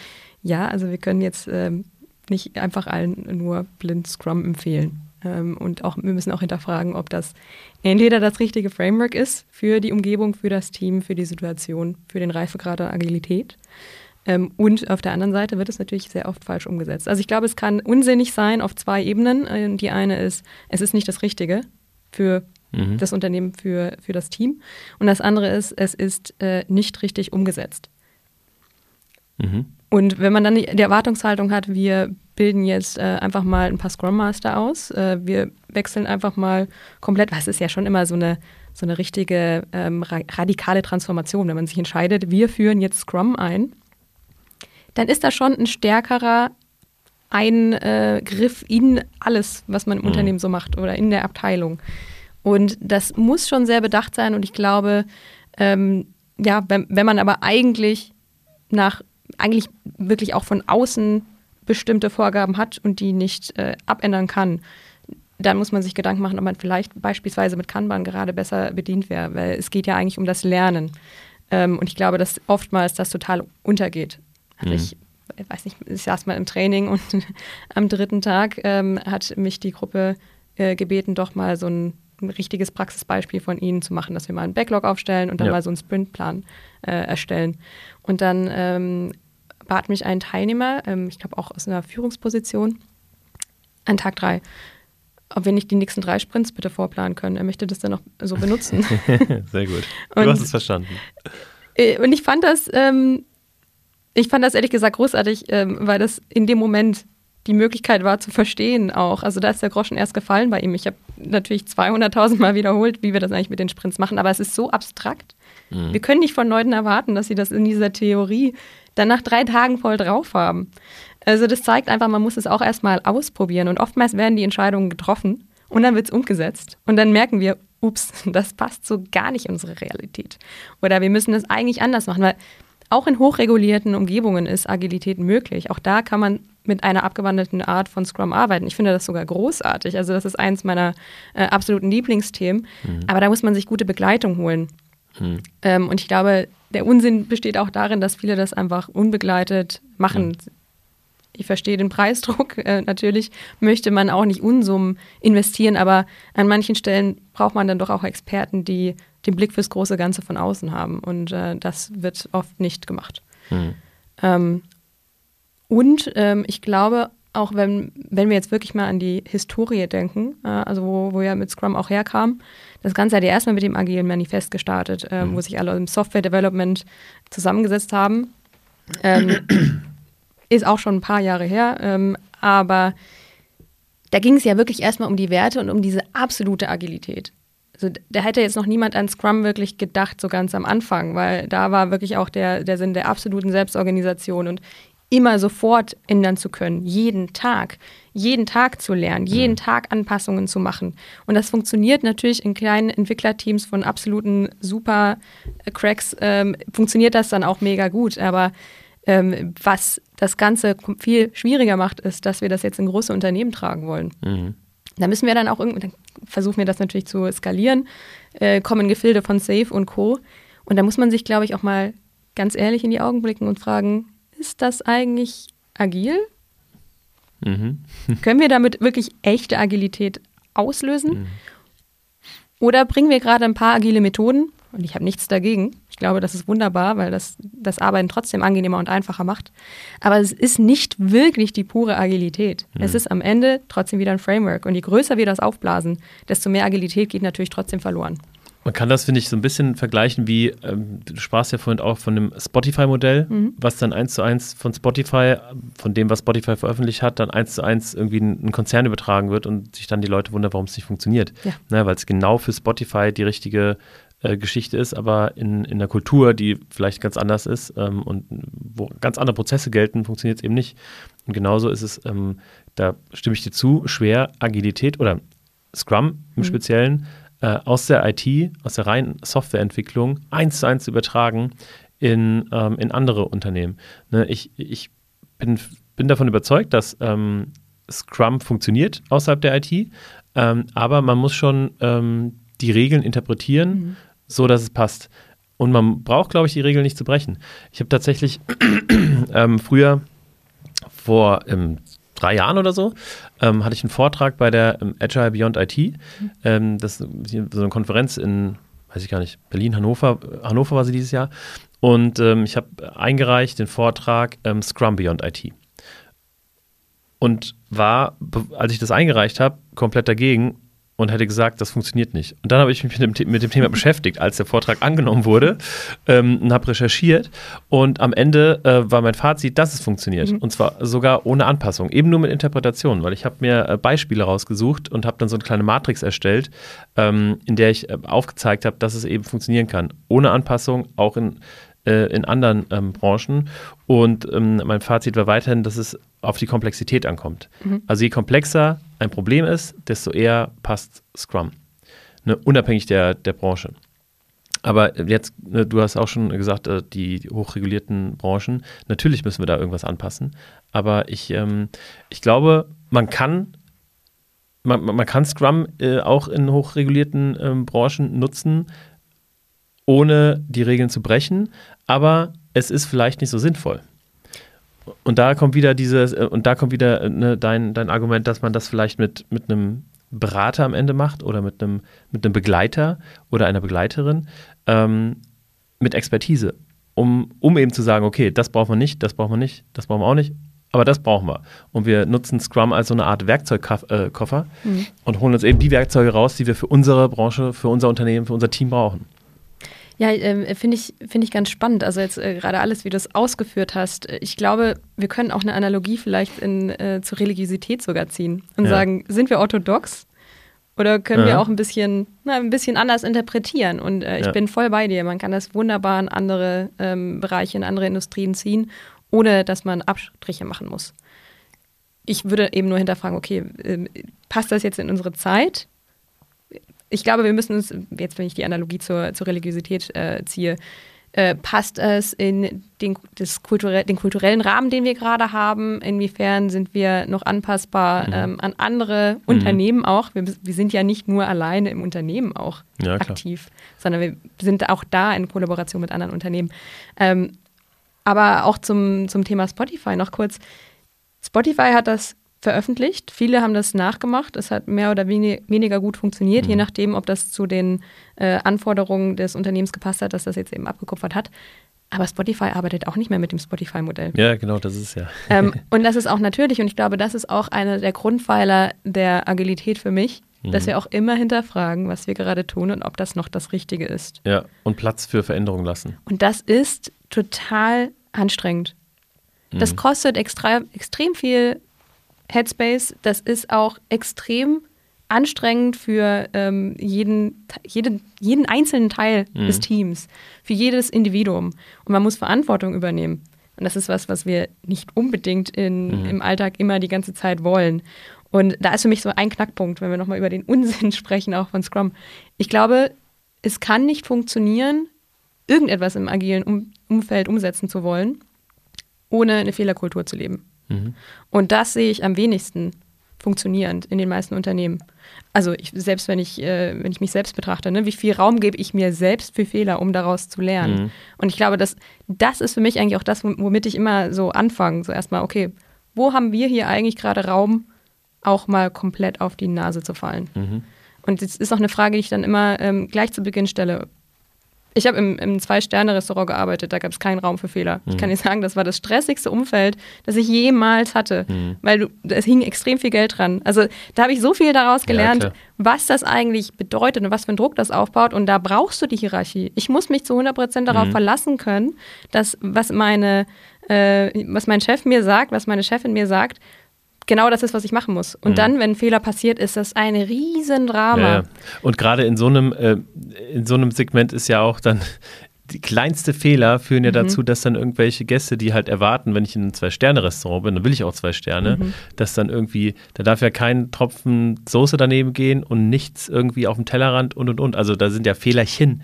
ja, also wir können jetzt ähm, nicht einfach allen nur blind Scrum empfehlen. Ähm, und auch wir müssen auch hinterfragen, ob das entweder das richtige Framework ist für die Umgebung, für das Team, für die Situation, für den Reifegrad der Agilität. Ähm, und auf der anderen Seite wird es natürlich sehr oft falsch umgesetzt. Also ich glaube, es kann unsinnig sein auf zwei Ebenen. Äh, die eine ist, es ist nicht das Richtige für mhm. das Unternehmen, für, für das Team. Und das andere ist, es ist äh, nicht richtig umgesetzt. Mhm. Und wenn man dann die Erwartungshaltung hat, wir bilden jetzt äh, einfach mal ein paar Scrum Master aus, äh, wir wechseln einfach mal komplett, was ist ja schon immer so eine, so eine richtige ähm, radikale Transformation, wenn man sich entscheidet, wir führen jetzt Scrum ein dann ist da schon ein stärkerer Eingriff in alles, was man im mhm. Unternehmen so macht oder in der Abteilung. Und das muss schon sehr bedacht sein und ich glaube, ähm, ja, wenn, wenn man aber eigentlich nach, eigentlich wirklich auch von außen bestimmte Vorgaben hat und die nicht äh, abändern kann, dann muss man sich Gedanken machen, ob man vielleicht beispielsweise mit Kanban gerade besser bedient wäre, weil es geht ja eigentlich um das Lernen. Ähm, und ich glaube, dass oftmals das total untergeht. Also mhm. ich, ich weiß nicht, ich saß mal im Training und am dritten Tag ähm, hat mich die Gruppe äh, gebeten, doch mal so ein, ein, richtiges Praxisbeispiel von ihnen zu machen, dass wir mal einen Backlog aufstellen und dann ja. mal so einen Sprintplan äh, erstellen. Und dann ähm, bat mich ein Teilnehmer, ähm, ich glaube auch aus einer Führungsposition, an Tag drei, ob wir nicht die nächsten drei Sprints bitte vorplanen können. Er möchte das dann noch so benutzen. Sehr gut. Du und, hast es verstanden. Äh, und ich fand das, ähm, ich fand das ehrlich gesagt großartig, ähm, weil das in dem Moment die Möglichkeit war zu verstehen auch. Also da ist der Groschen erst gefallen bei ihm. Ich habe natürlich 200.000 Mal wiederholt, wie wir das eigentlich mit den Sprints machen, aber es ist so abstrakt. Mhm. Wir können nicht von Leuten erwarten, dass sie das in dieser Theorie dann nach drei Tagen voll drauf haben. Also das zeigt einfach, man muss es auch erstmal ausprobieren und oftmals werden die Entscheidungen getroffen und dann wird es umgesetzt und dann merken wir, ups, das passt so gar nicht in unsere Realität. Oder wir müssen das eigentlich anders machen, weil auch in hochregulierten Umgebungen ist Agilität möglich. Auch da kann man mit einer abgewandelten Art von Scrum arbeiten. Ich finde das sogar großartig. Also das ist eins meiner äh, absoluten Lieblingsthemen. Mhm. Aber da muss man sich gute Begleitung holen. Mhm. Ähm, und ich glaube, der Unsinn besteht auch darin, dass viele das einfach unbegleitet machen. Mhm ich verstehe den Preisdruck. Äh, natürlich möchte man auch nicht Unsummen investieren, aber an manchen Stellen braucht man dann doch auch Experten, die den Blick fürs große Ganze von außen haben. Und äh, das wird oft nicht gemacht. Mhm. Ähm, und ähm, ich glaube, auch wenn, wenn wir jetzt wirklich mal an die Historie denken, äh, also wo, wo ja mit Scrum auch herkam, das Ganze hat ja erstmal mit dem agilen Manifest gestartet, äh, mhm. wo sich alle im Software Development zusammengesetzt haben. Ähm, ist auch schon ein paar Jahre her, ähm, aber da ging es ja wirklich erstmal um die Werte und um diese absolute Agilität. Also da hätte jetzt noch niemand an Scrum wirklich gedacht, so ganz am Anfang, weil da war wirklich auch der, der Sinn der absoluten Selbstorganisation und immer sofort ändern zu können, jeden Tag, jeden Tag zu lernen, jeden. Tag Anpassungen zu machen. Und das funktioniert natürlich in kleinen Entwicklerteams von absoluten Super-Cracks, ähm, funktioniert das dann auch mega gut. Aber ähm, was das Ganze viel schwieriger macht, ist, dass wir das jetzt in große Unternehmen tragen wollen. Mhm. Da müssen wir dann auch irgendwie, dann versuchen wir das natürlich zu skalieren, äh, kommen Gefilde von Safe und Co. Und da muss man sich, glaube ich, auch mal ganz ehrlich in die Augen blicken und fragen, ist das eigentlich agil? Mhm. Können wir damit wirklich echte Agilität auslösen? Mhm. Oder bringen wir gerade ein paar agile Methoden, und ich habe nichts dagegen. Ich glaube, das ist wunderbar, weil das das Arbeiten trotzdem angenehmer und einfacher macht. Aber es ist nicht wirklich die pure Agilität. Mhm. Es ist am Ende trotzdem wieder ein Framework. Und je größer wir das aufblasen, desto mehr Agilität geht natürlich trotzdem verloren. Man kann das, finde ich, so ein bisschen vergleichen wie, ähm, du sprachst ja vorhin auch von dem Spotify-Modell, mhm. was dann eins zu eins von Spotify, von dem, was Spotify veröffentlicht hat, dann eins zu eins irgendwie ein, ein Konzern übertragen wird und sich dann die Leute wundern, warum es nicht funktioniert. Ja. Ne, Weil es genau für Spotify die richtige äh, Geschichte ist, aber in, in einer Kultur, die vielleicht ganz anders ist ähm, und wo ganz andere Prozesse gelten, funktioniert es eben nicht. Und genauso ist es, ähm, da stimme ich dir zu, schwer Agilität oder Scrum im mhm. Speziellen äh, aus der IT, aus der reinen Softwareentwicklung eins zu eins zu übertragen in, ähm, in andere Unternehmen. Ne, ich ich bin, bin davon überzeugt, dass ähm, Scrum funktioniert außerhalb der IT, ähm, aber man muss schon ähm, die Regeln interpretieren, mhm so, dass es passt. Und man braucht, glaube ich, die Regeln nicht zu brechen. Ich habe tatsächlich ähm, früher vor ähm, drei Jahren oder so, ähm, hatte ich einen Vortrag bei der ähm, Agile Beyond IT. Mhm. das ist so eine Konferenz in, weiß ich gar nicht, Berlin, Hannover. Hannover war sie dieses Jahr. Und ähm, ich habe eingereicht den Vortrag ähm, Scrum Beyond IT. Und war, als ich das eingereicht habe, komplett dagegen und hätte gesagt, das funktioniert nicht. Und dann habe ich mich mit dem, mit dem Thema beschäftigt, als der Vortrag angenommen wurde ähm, und habe recherchiert. Und am Ende äh, war mein Fazit, dass es funktioniert. Mhm. Und zwar sogar ohne Anpassung, eben nur mit Interpretation, weil ich habe mir äh, Beispiele rausgesucht und habe dann so eine kleine Matrix erstellt, ähm, in der ich äh, aufgezeigt habe, dass es eben funktionieren kann. Ohne Anpassung, auch in äh, in anderen ähm, Branchen. Und ähm, mein Fazit war weiterhin, dass es auf die Komplexität ankommt. Mhm. Also je komplexer ein Problem ist, desto eher passt Scrum. Ne, unabhängig der, der Branche. Aber jetzt, ne, du hast auch schon gesagt, äh, die hochregulierten Branchen, natürlich müssen wir da irgendwas anpassen. Aber ich, ähm, ich glaube, man kann, man, man kann Scrum äh, auch in hochregulierten ähm, Branchen nutzen, ohne die Regeln zu brechen. Aber es ist vielleicht nicht so sinnvoll. Und da kommt wieder dieses, äh, und da kommt wieder äh, ne, dein, dein Argument, dass man das vielleicht mit, mit einem Berater am Ende macht oder mit einem, mit einem Begleiter oder einer Begleiterin ähm, mit Expertise, um, um eben zu sagen, okay, das brauchen wir nicht, das brauchen wir nicht, das brauchen wir auch nicht, aber das brauchen wir. Und wir nutzen Scrum als so eine Art Werkzeugkoffer äh, mhm. und holen uns eben die Werkzeuge raus, die wir für unsere Branche, für unser Unternehmen, für unser Team brauchen. Ja, äh, finde ich, find ich ganz spannend. Also jetzt äh, gerade alles, wie du es ausgeführt hast. Ich glaube, wir können auch eine Analogie vielleicht in, äh, zur Religiosität sogar ziehen und ja. sagen, sind wir orthodox oder können ja. wir auch ein bisschen, na, ein bisschen anders interpretieren? Und äh, ich ja. bin voll bei dir. Man kann das wunderbar in andere ähm, Bereiche, in andere Industrien ziehen, ohne dass man Abstriche machen muss. Ich würde eben nur hinterfragen, okay, äh, passt das jetzt in unsere Zeit? Ich glaube, wir müssen uns, jetzt wenn ich die Analogie zur, zur Religiosität äh, ziehe, äh, passt es in den, das kulturell, den kulturellen Rahmen, den wir gerade haben? Inwiefern sind wir noch anpassbar mhm. ähm, an andere mhm. Unternehmen auch? Wir, wir, sind ja nicht nur alleine im Unternehmen auch ja, aktiv, sondern wir sind auch da in Kollaboration mit anderen Unternehmen. Ähm, aber auch zum, zum Thema Spotify noch kurz. Spotify hat das veröffentlicht. Viele haben das nachgemacht. Es hat mehr oder weniger gut funktioniert, mhm. je nachdem, ob das zu den äh, Anforderungen des Unternehmens gepasst hat, dass das jetzt eben abgekupfert hat. Aber Spotify arbeitet auch nicht mehr mit dem Spotify-Modell. Ja, genau, das ist ja. Ähm, und das ist auch natürlich, und ich glaube, das ist auch einer der Grundpfeiler der Agilität für mich, mhm. dass wir auch immer hinterfragen, was wir gerade tun und ob das noch das Richtige ist. Ja, und Platz für Veränderungen lassen. Und das ist total anstrengend. Das mhm. kostet extra, extrem viel Headspace, das ist auch extrem anstrengend für ähm, jeden, jeden, jeden einzelnen Teil mhm. des Teams, für jedes Individuum. Und man muss Verantwortung übernehmen. Und das ist was, was wir nicht unbedingt in, mhm. im Alltag immer die ganze Zeit wollen. Und da ist für mich so ein Knackpunkt, wenn wir nochmal über den Unsinn sprechen, auch von Scrum. Ich glaube, es kann nicht funktionieren, irgendetwas im agilen um Umfeld umsetzen zu wollen, ohne eine Fehlerkultur zu leben. Mhm. Und das sehe ich am wenigsten funktionierend in den meisten Unternehmen. Also ich, selbst wenn ich, äh, wenn ich mich selbst betrachte, ne, wie viel Raum gebe ich mir selbst für Fehler, um daraus zu lernen. Mhm. Und ich glaube, dass das ist für mich eigentlich auch das, womit ich immer so anfange. So erstmal, okay, wo haben wir hier eigentlich gerade Raum, auch mal komplett auf die Nase zu fallen? Mhm. Und das ist auch eine Frage, die ich dann immer ähm, gleich zu Beginn stelle. Ich habe im, im Zwei-Sterne-Restaurant gearbeitet, da gab es keinen Raum für Fehler. Mhm. Ich kann dir sagen, das war das stressigste Umfeld, das ich jemals hatte, mhm. weil es hing extrem viel Geld dran. Also da habe ich so viel daraus gelernt, ja, was das eigentlich bedeutet und was für einen Druck das aufbaut. Und da brauchst du die Hierarchie. Ich muss mich zu 100 Prozent darauf mhm. verlassen können, dass was meine, äh, was mein Chef mir sagt, was meine Chefin mir sagt, genau das ist, was ich machen muss. Und mhm. dann, wenn ein Fehler passiert, ist das ein Riesendrama. Ja, ja. Und gerade in so einem, äh, in so einem Segment ist ja auch dann die kleinste Fehler führen ja mhm. dazu, dass dann irgendwelche Gäste, die halt erwarten, wenn ich in einem Zwei-Sterne-Restaurant bin, dann will ich auch zwei Sterne, mhm. dass dann irgendwie, da darf ja kein Tropfen Soße daneben gehen und nichts irgendwie auf dem Tellerrand und und und. Also da sind ja Fehlerchen,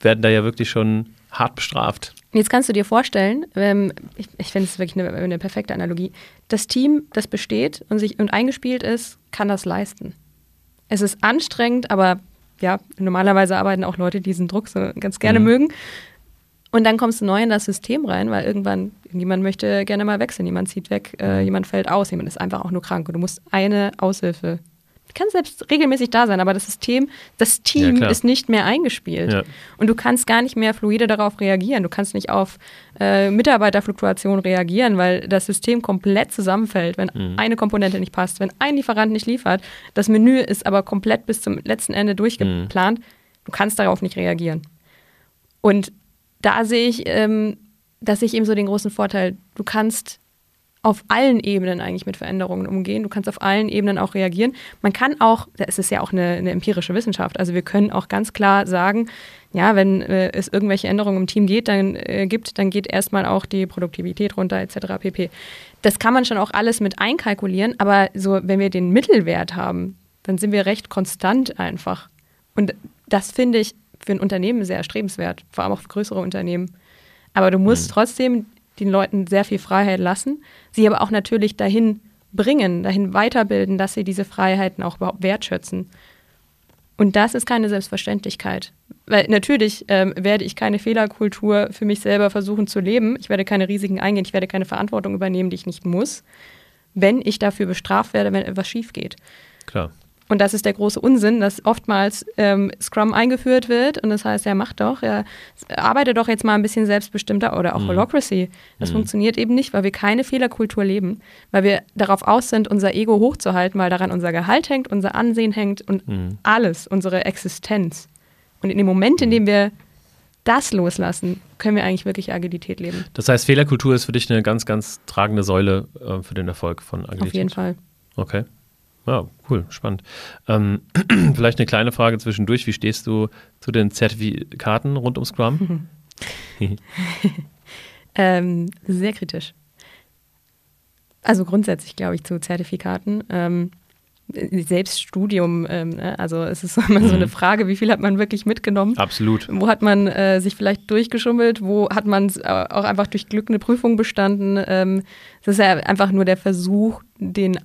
werden da ja wirklich schon hart bestraft. Jetzt kannst du dir vorstellen, ähm, ich, ich finde es wirklich eine, eine, perfekte Analogie, das Team, das besteht und, sich, und eingespielt ist, kann das leisten. Es ist anstrengend, aber ja, normalerweise arbeiten auch Leute, die diesen Druck so ganz gerne mhm. mögen. Und dann kommst du neu in das System rein, weil irgendwann jemand möchte gerne mal wechseln, jemand zieht weg, äh, mhm. jemand fällt aus, jemand ist einfach auch nur krank und du musst eine Aushilfe kann selbst regelmäßig da sein, aber das System, das Team ja, ist nicht mehr eingespielt. Ja. Und du kannst gar nicht mehr fluide darauf reagieren. Du kannst nicht auf äh, Mitarbeiterfluktuation reagieren, weil das System komplett zusammenfällt, wenn mhm. eine Komponente nicht passt, wenn ein Lieferant nicht liefert. Das Menü ist aber komplett bis zum letzten Ende durchgeplant. Mhm. Du kannst darauf nicht reagieren. Und da sehe ich, ähm, dass ich eben so den großen Vorteil, du kannst auf allen Ebenen eigentlich mit Veränderungen umgehen. Du kannst auf allen Ebenen auch reagieren. Man kann auch, es ist ja auch eine, eine empirische Wissenschaft, also wir können auch ganz klar sagen, ja, wenn äh, es irgendwelche Änderungen im Team geht, dann äh, gibt, dann geht erstmal auch die Produktivität runter etc. pp. Das kann man schon auch alles mit einkalkulieren, aber so, wenn wir den Mittelwert haben, dann sind wir recht konstant einfach. Und das finde ich für ein Unternehmen sehr erstrebenswert, vor allem auch für größere Unternehmen. Aber du musst mhm. trotzdem den Leuten sehr viel Freiheit lassen, sie aber auch natürlich dahin bringen, dahin weiterbilden, dass sie diese Freiheiten auch überhaupt wertschätzen. Und das ist keine Selbstverständlichkeit. Weil natürlich ähm, werde ich keine Fehlerkultur für mich selber versuchen zu leben. Ich werde keine Risiken eingehen. Ich werde keine Verantwortung übernehmen, die ich nicht muss, wenn ich dafür bestraft werde, wenn etwas schief geht. Klar. Und das ist der große Unsinn, dass oftmals ähm, Scrum eingeführt wird und das heißt, ja, mach doch, ja, arbeite doch jetzt mal ein bisschen selbstbestimmter oder auch mhm. Holocracy. Das mhm. funktioniert eben nicht, weil wir keine Fehlerkultur leben, weil wir darauf aus sind, unser Ego hochzuhalten, weil daran unser Gehalt hängt, unser Ansehen hängt und mhm. alles, unsere Existenz. Und in dem Moment, in dem wir das loslassen, können wir eigentlich wirklich Agilität leben. Das heißt, Fehlerkultur ist für dich eine ganz, ganz tragende Säule äh, für den Erfolg von Agilität. Auf jeden Fall. Okay. Ja, cool, spannend. Ähm, vielleicht eine kleine Frage zwischendurch. Wie stehst du zu den Zertifikaten rund um Scrum? ähm, sehr kritisch. Also grundsätzlich glaube ich zu Zertifikaten. Ähm, Selbststudium, ähm, ne? also es ist immer so eine mhm. Frage, wie viel hat man wirklich mitgenommen? Absolut. Wo hat man äh, sich vielleicht durchgeschummelt? Wo hat man äh, auch einfach durch Glück eine Prüfung bestanden? Ähm, das ist ja einfach nur der Versuch, den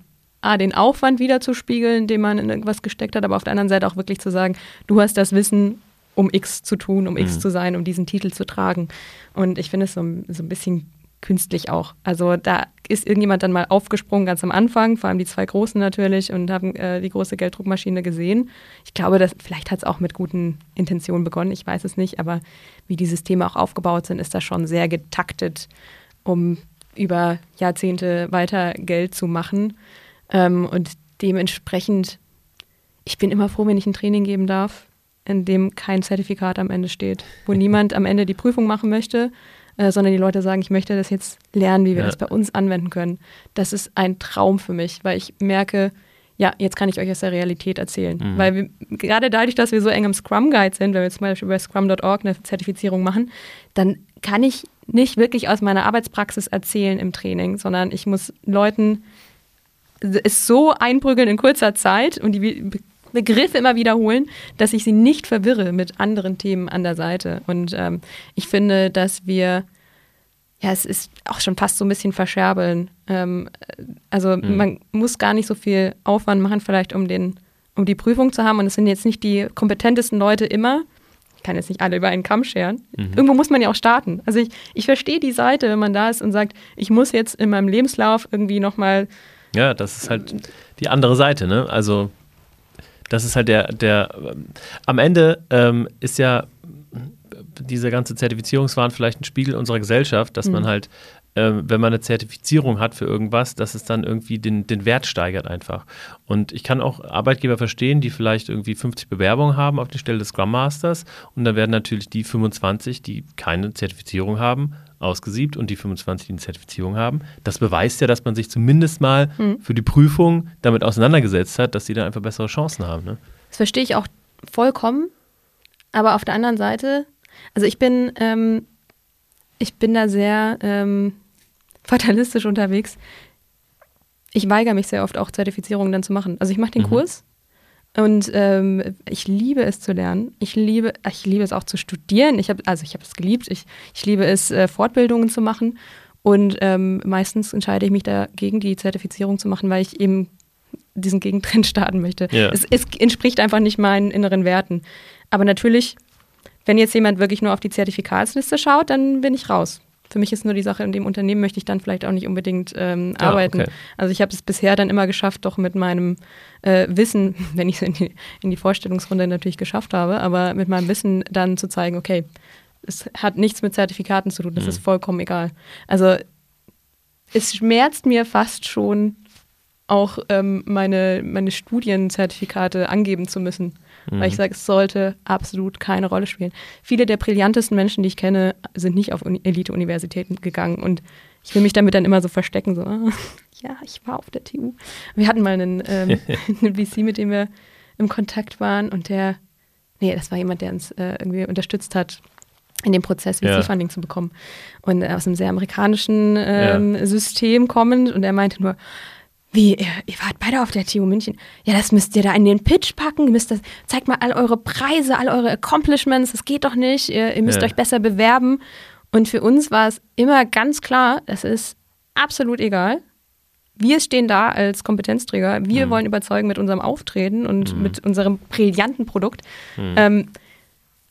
A, den Aufwand wiederzuspiegeln, den man in irgendwas gesteckt hat, aber auf der anderen Seite auch wirklich zu sagen, du hast das Wissen, um X zu tun, um X mhm. zu sein, um diesen Titel zu tragen. Und ich finde es so, so ein bisschen künstlich auch. Also da ist irgendjemand dann mal aufgesprungen ganz am Anfang, vor allem die zwei Großen natürlich, und haben äh, die große Gelddruckmaschine gesehen. Ich glaube, dass, vielleicht hat es auch mit guten Intentionen begonnen, ich weiß es nicht, aber wie die Systeme auch aufgebaut sind, ist das schon sehr getaktet, um über Jahrzehnte weiter Geld zu machen. Ähm, und dementsprechend, ich bin immer froh, wenn ich ein Training geben darf, in dem kein Zertifikat am Ende steht, wo niemand am Ende die Prüfung machen möchte, äh, sondern die Leute sagen, ich möchte das jetzt lernen, wie wir ja. das bei uns anwenden können. Das ist ein Traum für mich, weil ich merke, ja, jetzt kann ich euch aus der Realität erzählen. Mhm. Weil wir, gerade dadurch, dass wir so eng im Scrum Guide sind, wenn wir zum Beispiel bei scrum.org eine Zertifizierung machen, dann kann ich nicht wirklich aus meiner Arbeitspraxis erzählen im Training, sondern ich muss Leuten es so einprügeln in kurzer Zeit und die Begriffe immer wiederholen, dass ich sie nicht verwirre mit anderen Themen an der Seite. Und ähm, ich finde, dass wir, ja, es ist auch schon fast so ein bisschen verscherbeln. Ähm, also mhm. man muss gar nicht so viel Aufwand machen, vielleicht um den, um die Prüfung zu haben. Und es sind jetzt nicht die kompetentesten Leute immer. Ich kann jetzt nicht alle über einen Kamm scheren. Mhm. Irgendwo muss man ja auch starten. Also ich, ich verstehe die Seite, wenn man da ist und sagt, ich muss jetzt in meinem Lebenslauf irgendwie nochmal ja, das ist halt die andere Seite, ne? Also, das ist halt der, der, ähm, am Ende ähm, ist ja dieser ganze Zertifizierungswahn vielleicht ein Spiegel unserer Gesellschaft, dass mhm. man halt ähm, wenn man eine Zertifizierung hat für irgendwas, dass es dann irgendwie den, den Wert steigert einfach. Und ich kann auch Arbeitgeber verstehen, die vielleicht irgendwie 50 Bewerbungen haben auf die Stelle des Scrum Masters und dann werden natürlich die 25, die keine Zertifizierung haben, ausgesiebt und die 25, die eine Zertifizierung haben. Das beweist ja, dass man sich zumindest mal mhm. für die Prüfung damit auseinandergesetzt hat, dass sie da einfach bessere Chancen haben. Ne? Das verstehe ich auch vollkommen. Aber auf der anderen Seite, also ich bin, ähm, ich bin da sehr ähm, fatalistisch unterwegs. Ich weigere mich sehr oft auch Zertifizierungen dann zu machen. Also ich mache den mhm. Kurs und ähm, ich liebe es zu lernen. Ich liebe, ich liebe es auch zu studieren. Ich habe, also ich habe es geliebt. Ich, ich liebe es, äh, Fortbildungen zu machen. Und ähm, meistens entscheide ich mich dagegen, die Zertifizierung zu machen, weil ich eben diesen Gegentrend starten möchte. Ja. Es, es entspricht einfach nicht meinen inneren Werten. Aber natürlich, wenn jetzt jemand wirklich nur auf die Zertifikatsliste schaut, dann bin ich raus. Für mich ist nur die Sache, in dem Unternehmen möchte ich dann vielleicht auch nicht unbedingt ähm, ah, arbeiten. Okay. Also ich habe es bisher dann immer geschafft, doch mit meinem äh, Wissen, wenn ich es in die, in die Vorstellungsrunde natürlich geschafft habe, aber mit meinem Wissen dann zu zeigen, okay, es hat nichts mit Zertifikaten zu tun, das mhm. ist vollkommen egal. Also es schmerzt mir fast schon, auch ähm, meine, meine Studienzertifikate angeben zu müssen. Mhm. Weil ich sage, es sollte absolut keine Rolle spielen. Viele der brillantesten Menschen, die ich kenne, sind nicht auf Elite-Universitäten gegangen. Und ich will mich damit dann immer so verstecken, so, ja, ich war auf der TU. Wir hatten mal einen, ähm, einen VC, mit dem wir im Kontakt waren und der, nee, das war jemand, der uns äh, irgendwie unterstützt hat, in dem Prozess VC-Funding ja. zu bekommen. Und aus einem sehr amerikanischen ähm, ja. System kommend und er meinte nur, wie, ihr, ihr, wart beide auf der TU München. Ja, das müsst ihr da in den Pitch packen. Ihr müsst das, zeigt mal all eure Preise, all eure Accomplishments. Das geht doch nicht. Ihr, ihr müsst ja. euch besser bewerben. Und für uns war es immer ganz klar, es ist absolut egal. Wir stehen da als Kompetenzträger. Wir mhm. wollen überzeugen mit unserem Auftreten und mhm. mit unserem brillanten Produkt. Mhm. Ähm,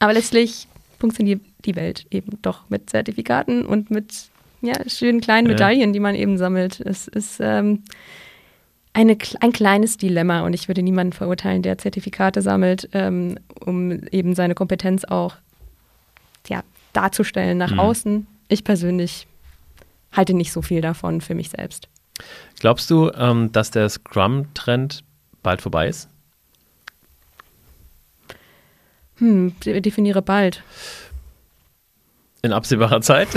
aber letztlich funktioniert die Welt eben doch mit Zertifikaten und mit ja, schönen kleinen Medaillen, ja. die man eben sammelt. Es ist ähm, eine, ein kleines Dilemma und ich würde niemanden verurteilen, der Zertifikate sammelt, ähm, um eben seine Kompetenz auch ja, darzustellen nach mhm. außen. Ich persönlich halte nicht so viel davon für mich selbst. Glaubst du, ähm, dass der Scrum-Trend bald vorbei ist? Hm, definiere bald. In absehbarer Zeit?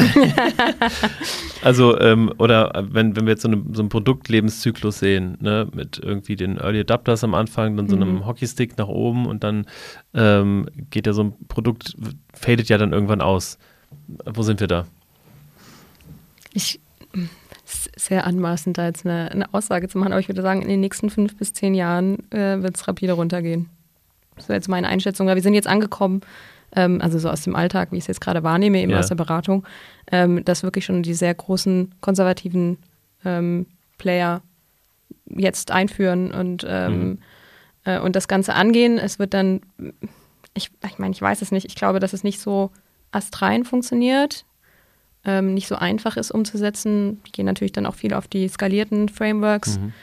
also, ähm, oder wenn, wenn wir jetzt so, eine, so einen Produktlebenszyklus sehen, ne, mit irgendwie den Early Adapters am Anfang, dann so einem mhm. Hockeystick nach oben und dann ähm, geht ja so ein Produkt, fadet ja dann irgendwann aus. Wo sind wir da? Ich, sehr anmaßend, da jetzt eine, eine, Aussage zu machen, aber ich würde sagen, in den nächsten fünf bis zehn Jahren äh, wird es rapide runtergehen. Das wäre jetzt meine Einschätzung. Aber wir sind jetzt angekommen ähm, also so aus dem Alltag, wie ich es jetzt gerade wahrnehme, eben ja. aus der Beratung, ähm, dass wirklich schon die sehr großen konservativen ähm, Player jetzt einführen und, ähm, mhm. äh, und das Ganze angehen. Es wird dann, ich, ich meine, ich weiß es nicht, ich glaube, dass es nicht so astrein funktioniert, ähm, nicht so einfach ist umzusetzen. Die gehen natürlich dann auch viel auf die skalierten Frameworks. Mhm.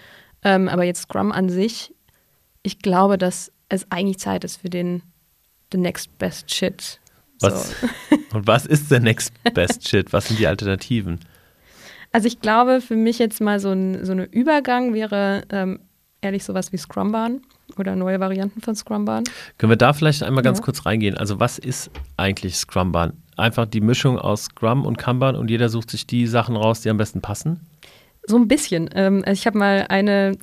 Ähm, aber jetzt Scrum an sich, ich glaube, dass es eigentlich Zeit ist für den the next best shit. Was, so. Und was ist der next best shit? Was sind die Alternativen? Also ich glaube, für mich jetzt mal so ein so eine Übergang wäre ähm, ehrlich sowas wie Scrumban oder neue Varianten von Scrumban. Können wir da vielleicht einmal ganz ja. kurz reingehen? Also was ist eigentlich Scrumban? Einfach die Mischung aus Scrum und Kanban und jeder sucht sich die Sachen raus, die am besten passen? So ein bisschen. Ähm, also ich habe mal eine,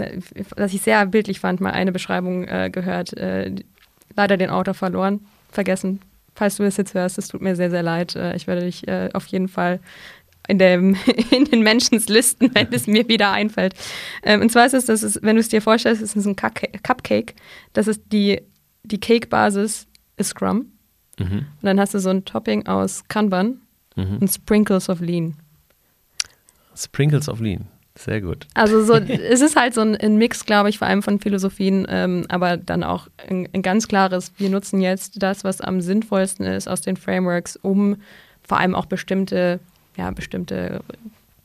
was ich sehr bildlich fand, mal eine Beschreibung äh, gehört. Äh, leider den Autor verloren, vergessen. Falls du das jetzt hörst, es tut mir sehr, sehr leid. Äh, ich werde dich äh, auf jeden Fall in, dem, in den Menschenslisten, wenn es mir wieder einfällt. Ähm, und zwar ist es, das ist, wenn du es dir vorstellst, ist es ein Cupcake. Das ist die, die Cake-Basis ist Scrum. Mhm. Und dann hast du so ein Topping aus Kanban mhm. und Sprinkles of Lean. Sprinkles of Lean. Sehr gut. Also so, es ist halt so ein, ein Mix, glaube ich, vor allem von Philosophien, ähm, aber dann auch ein, ein, ganz klares, wir nutzen jetzt das, was am sinnvollsten ist aus den Frameworks, um vor allem auch bestimmte, ja, bestimmte,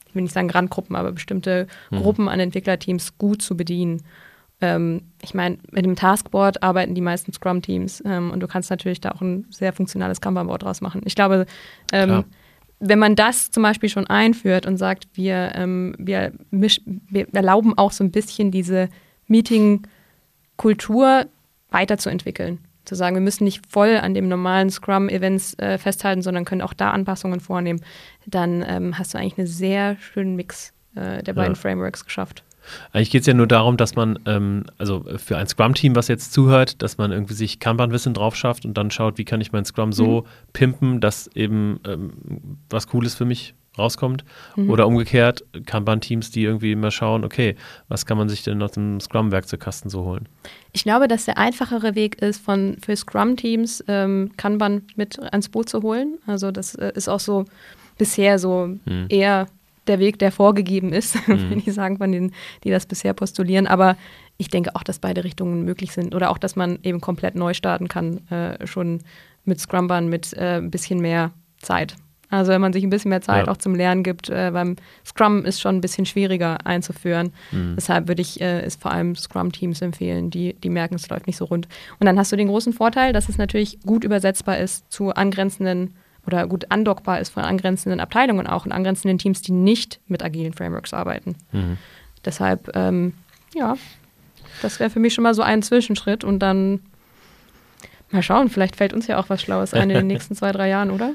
ich will nicht sagen Randgruppen, aber bestimmte mhm. Gruppen an Entwicklerteams gut zu bedienen. Ähm, ich meine, mit dem Taskboard arbeiten die meisten Scrum-Teams ähm, und du kannst natürlich da auch ein sehr funktionales Kanban-Board draus machen. Ich glaube, ähm, wenn man das zum Beispiel schon einführt und sagt, wir, ähm, wir, misch, wir erlauben auch so ein bisschen diese Meeting-Kultur weiterzuentwickeln. Zu sagen, wir müssen nicht voll an dem normalen Scrum-Events äh, festhalten, sondern können auch da Anpassungen vornehmen. Dann ähm, hast du eigentlich einen sehr schönen Mix äh, der beiden ja. Frameworks geschafft. Eigentlich geht es ja nur darum, dass man, ähm, also für ein Scrum-Team, was jetzt zuhört, dass man irgendwie sich Kanban-Wissen drauf schafft und dann schaut, wie kann ich mein Scrum so mhm. pimpen, dass eben ähm, was Cooles für mich rauskommt. Mhm. Oder umgekehrt, Kanban-Teams, die irgendwie immer schauen, okay, was kann man sich denn aus dem Scrum-Werkzeugkasten so holen? Ich glaube, dass der einfachere Weg ist, von, für Scrum-Teams ähm, Kanban mit ans Boot zu holen. Also das äh, ist auch so bisher so mhm. eher der Weg, der vorgegeben ist, mhm. wenn ich sagen von denen, die das bisher postulieren. Aber ich denke auch, dass beide Richtungen möglich sind oder auch, dass man eben komplett neu starten kann, äh, schon mit Scrumban mit äh, ein bisschen mehr Zeit. Also wenn man sich ein bisschen mehr Zeit ja. auch zum Lernen gibt, äh, beim Scrum ist schon ein bisschen schwieriger einzuführen. Mhm. Deshalb würde ich äh, es vor allem Scrum-Teams empfehlen, die, die merken, es läuft nicht so rund. Und dann hast du den großen Vorteil, dass es natürlich gut übersetzbar ist zu angrenzenden oder gut andockbar ist von angrenzenden Abteilungen auch und angrenzenden Teams, die nicht mit agilen Frameworks arbeiten. Mhm. Deshalb, ähm, ja, das wäre für mich schon mal so ein Zwischenschritt und dann mal schauen, vielleicht fällt uns ja auch was Schlaues ein in den nächsten zwei, drei Jahren, oder?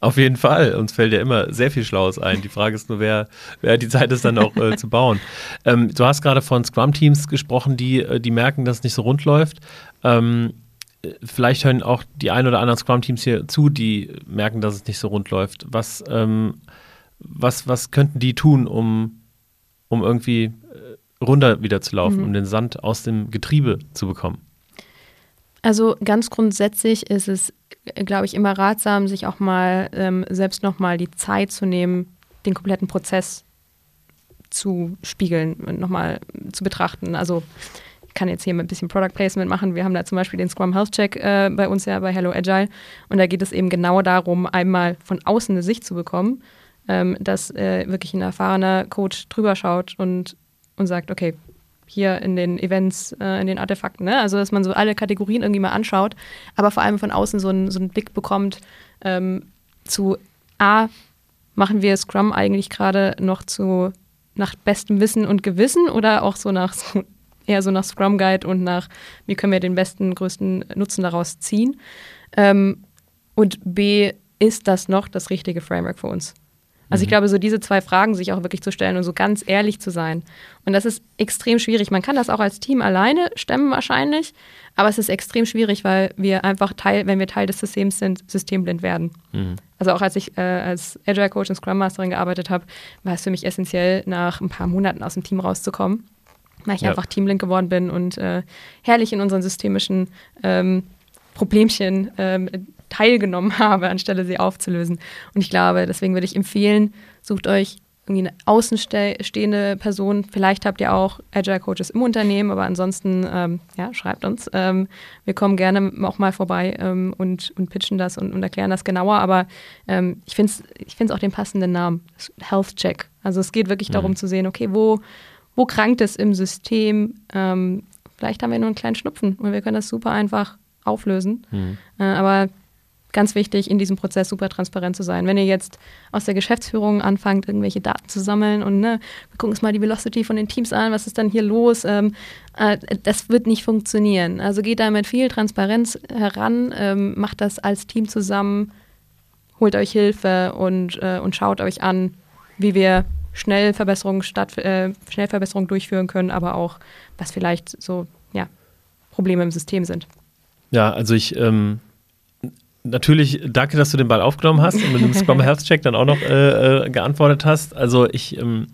Auf jeden Fall. Uns fällt ja immer sehr viel Schlaues ein. Die Frage ist nur, wer, wer die Zeit ist, dann auch äh, zu bauen. Ähm, du hast gerade von Scrum-Teams gesprochen, die, äh, die merken, dass es nicht so rund läuft. Ähm, vielleicht hören auch die ein oder anderen Scrum-Teams hier zu, die merken, dass es nicht so rund läuft. Was, ähm, was, was könnten die tun, um, um irgendwie äh, runter wieder zu laufen, mhm. um den Sand aus dem Getriebe zu bekommen? Also ganz grundsätzlich ist es, glaube ich, immer ratsam, sich auch mal ähm, selbst nochmal die Zeit zu nehmen, den kompletten Prozess zu spiegeln und nochmal zu betrachten. Also kann jetzt hier ein bisschen Product Placement machen. Wir haben da zum Beispiel den Scrum Health Check äh, bei uns ja bei Hello Agile und da geht es eben genau darum, einmal von außen eine Sicht zu bekommen, ähm, dass äh, wirklich ein erfahrener Coach drüber schaut und, und sagt, okay, hier in den Events, äh, in den Artefakten. Ne? Also, dass man so alle Kategorien irgendwie mal anschaut, aber vor allem von außen so, ein, so einen Blick bekommt ähm, zu A, machen wir Scrum eigentlich gerade noch zu nach bestem Wissen und Gewissen oder auch so nach so, eher so nach Scrum Guide und nach, wie können wir den besten, größten Nutzen daraus ziehen? Ähm, und B, ist das noch das richtige Framework für uns? Also ich mhm. glaube, so diese zwei Fragen sich auch wirklich zu stellen und so ganz ehrlich zu sein. Und das ist extrem schwierig. Man kann das auch als Team alleine stemmen wahrscheinlich, aber es ist extrem schwierig, weil wir einfach Teil, wenn wir Teil des Systems sind, systemblind werden. Mhm. Also auch als ich äh, als Agile Coach und Scrum Masterin gearbeitet habe, war es für mich essentiell, nach ein paar Monaten aus dem Team rauszukommen, weil ich ja. einfach teamblind geworden bin und äh, herrlich in unseren systemischen ähm, Problemchen ähm, teilgenommen habe, anstelle sie aufzulösen. Und ich glaube, deswegen würde ich empfehlen, sucht euch irgendwie eine außenstehende Person. Vielleicht habt ihr auch Agile Coaches im Unternehmen, aber ansonsten ähm, ja, schreibt uns. Ähm, wir kommen gerne auch mal vorbei ähm, und, und pitchen das und, und, erklären das genauer. Aber ähm, ich finde es ich find's auch den passenden Namen, Health Check. Also es geht wirklich mhm. darum zu sehen, okay, wo, wo krankt es im System? Ähm, vielleicht haben wir nur einen kleinen Schnupfen und wir können das super einfach auflösen. Mhm. Äh, aber ganz wichtig, in diesem Prozess super transparent zu sein. Wenn ihr jetzt aus der Geschäftsführung anfangt, irgendwelche Daten zu sammeln und ne, wir gucken uns mal die Velocity von den Teams an, was ist dann hier los, ähm, äh, das wird nicht funktionieren. Also geht da mit viel Transparenz heran, ähm, macht das als Team zusammen, holt euch Hilfe und, äh, und schaut euch an, wie wir schnell Verbesserungen, statt, äh, schnell Verbesserungen durchführen können, aber auch, was vielleicht so ja, Probleme im System sind. Ja, also ich ähm, natürlich danke, dass du den Ball aufgenommen hast und mit dem Scrum Health Check dann auch noch äh, äh, geantwortet hast. Also ich ähm,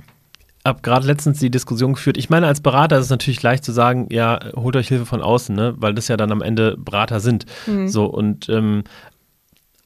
habe gerade letztens die Diskussion geführt. Ich meine, als Berater ist es natürlich leicht zu sagen, ja, holt euch Hilfe von außen, ne? weil das ja dann am Ende Berater sind. Mhm. So und ähm,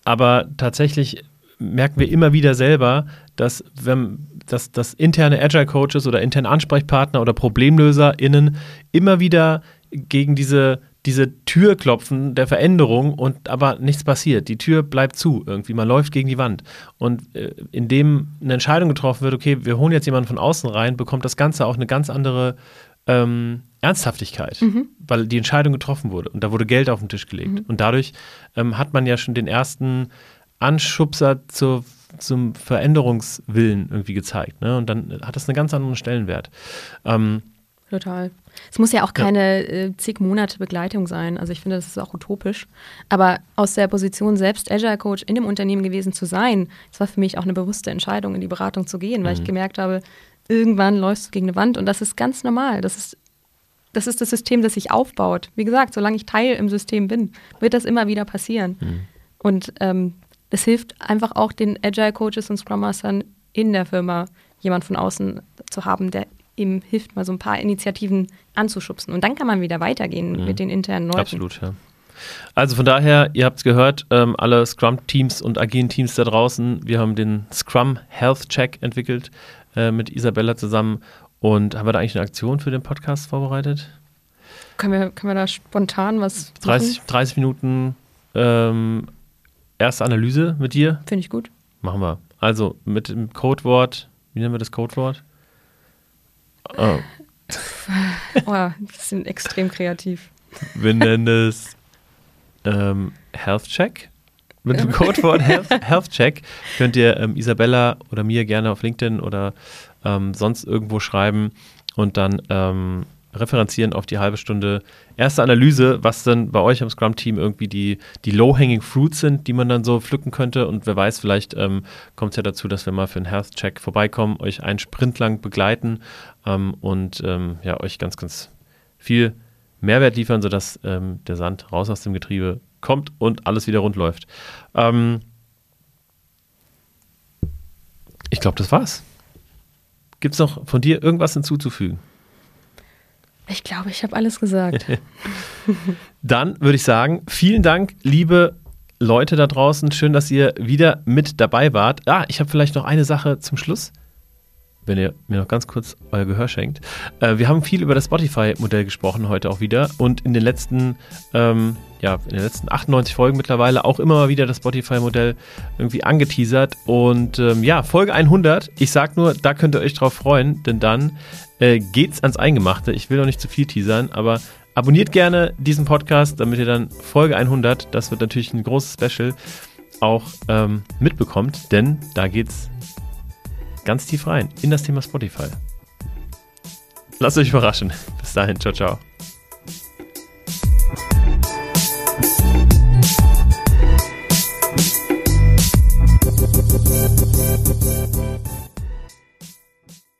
aber tatsächlich merken wir immer wieder selber, dass wenn dass, dass interne Agile Coaches oder interne Ansprechpartner oder ProblemlöserInnen immer wieder gegen diese diese Tür klopfen der Veränderung und aber nichts passiert. Die Tür bleibt zu irgendwie. Man läuft gegen die Wand. Und äh, indem eine Entscheidung getroffen wird, okay, wir holen jetzt jemanden von außen rein, bekommt das Ganze auch eine ganz andere ähm, Ernsthaftigkeit, mhm. weil die Entscheidung getroffen wurde und da wurde Geld auf den Tisch gelegt. Mhm. Und dadurch ähm, hat man ja schon den ersten Anschubser zur, zum Veränderungswillen irgendwie gezeigt. Ne? Und dann hat das einen ganz anderen Stellenwert. Ähm, Total. Es muss ja auch keine ja. Äh, zig Monate Begleitung sein. Also ich finde, das ist auch utopisch. Aber aus der Position selbst Agile Coach in dem Unternehmen gewesen zu sein, das war für mich auch eine bewusste Entscheidung, in die Beratung zu gehen, weil mhm. ich gemerkt habe, irgendwann läufst du gegen eine Wand und das ist ganz normal. Das ist, das ist das System, das sich aufbaut. Wie gesagt, solange ich Teil im System bin, wird das immer wieder passieren. Mhm. Und ähm, das hilft einfach auch den Agile Coaches und Scrum Mastern in der Firma, jemand von außen zu haben, der ihm hilft, mal so ein paar Initiativen anzuschubsen. Und dann kann man wieder weitergehen mhm. mit den internen Leuten. Absolut, ja. Also von daher, ihr habt es gehört, ähm, alle Scrum-Teams und agilen Teams da draußen, wir haben den Scrum Health Check entwickelt äh, mit Isabella zusammen. Und haben wir da eigentlich eine Aktion für den Podcast vorbereitet? Können wir, können wir da spontan was 30, 30 Minuten ähm, erste Analyse mit dir? Finde ich gut. Machen wir. Also mit dem Codewort, wie nennen wir das Codewort? Oh. oh, das sind extrem kreativ. Wir nennen es ähm, Health Check. Mit dem Codewort Health, Health Check könnt ihr ähm, Isabella oder mir gerne auf LinkedIn oder ähm, sonst irgendwo schreiben und dann ähm, referenzieren auf die halbe Stunde erste Analyse, was dann bei euch am Scrum-Team irgendwie die, die Low-Hanging Fruits sind, die man dann so pflücken könnte. Und wer weiß, vielleicht ähm, kommt es ja dazu, dass wir mal für einen Health-Check vorbeikommen, euch einen Sprint lang begleiten ähm, und ähm, ja, euch ganz, ganz viel Mehrwert liefern, sodass ähm, der Sand raus aus dem Getriebe kommt und alles wieder rund läuft. Ähm, ich glaube, das war's. Gibt es noch von dir irgendwas hinzuzufügen? Ich glaube, ich habe alles gesagt. Dann würde ich sagen, vielen Dank, liebe Leute da draußen. Schön, dass ihr wieder mit dabei wart. Ah, ich habe vielleicht noch eine Sache zum Schluss wenn ihr mir noch ganz kurz euer Gehör schenkt. Äh, wir haben viel über das Spotify-Modell gesprochen heute auch wieder und in den letzten, ähm, ja, in den letzten 98 Folgen mittlerweile auch immer mal wieder das Spotify-Modell irgendwie angeteasert. Und ähm, ja, Folge 100, ich sag nur, da könnt ihr euch drauf freuen, denn dann äh, geht's ans Eingemachte. Ich will noch nicht zu viel teasern, aber abonniert gerne diesen Podcast, damit ihr dann Folge 100, das wird natürlich ein großes Special, auch ähm, mitbekommt, denn da geht's ganz tief rein in das Thema Spotify. Lasst euch überraschen. Bis dahin, ciao, ciao.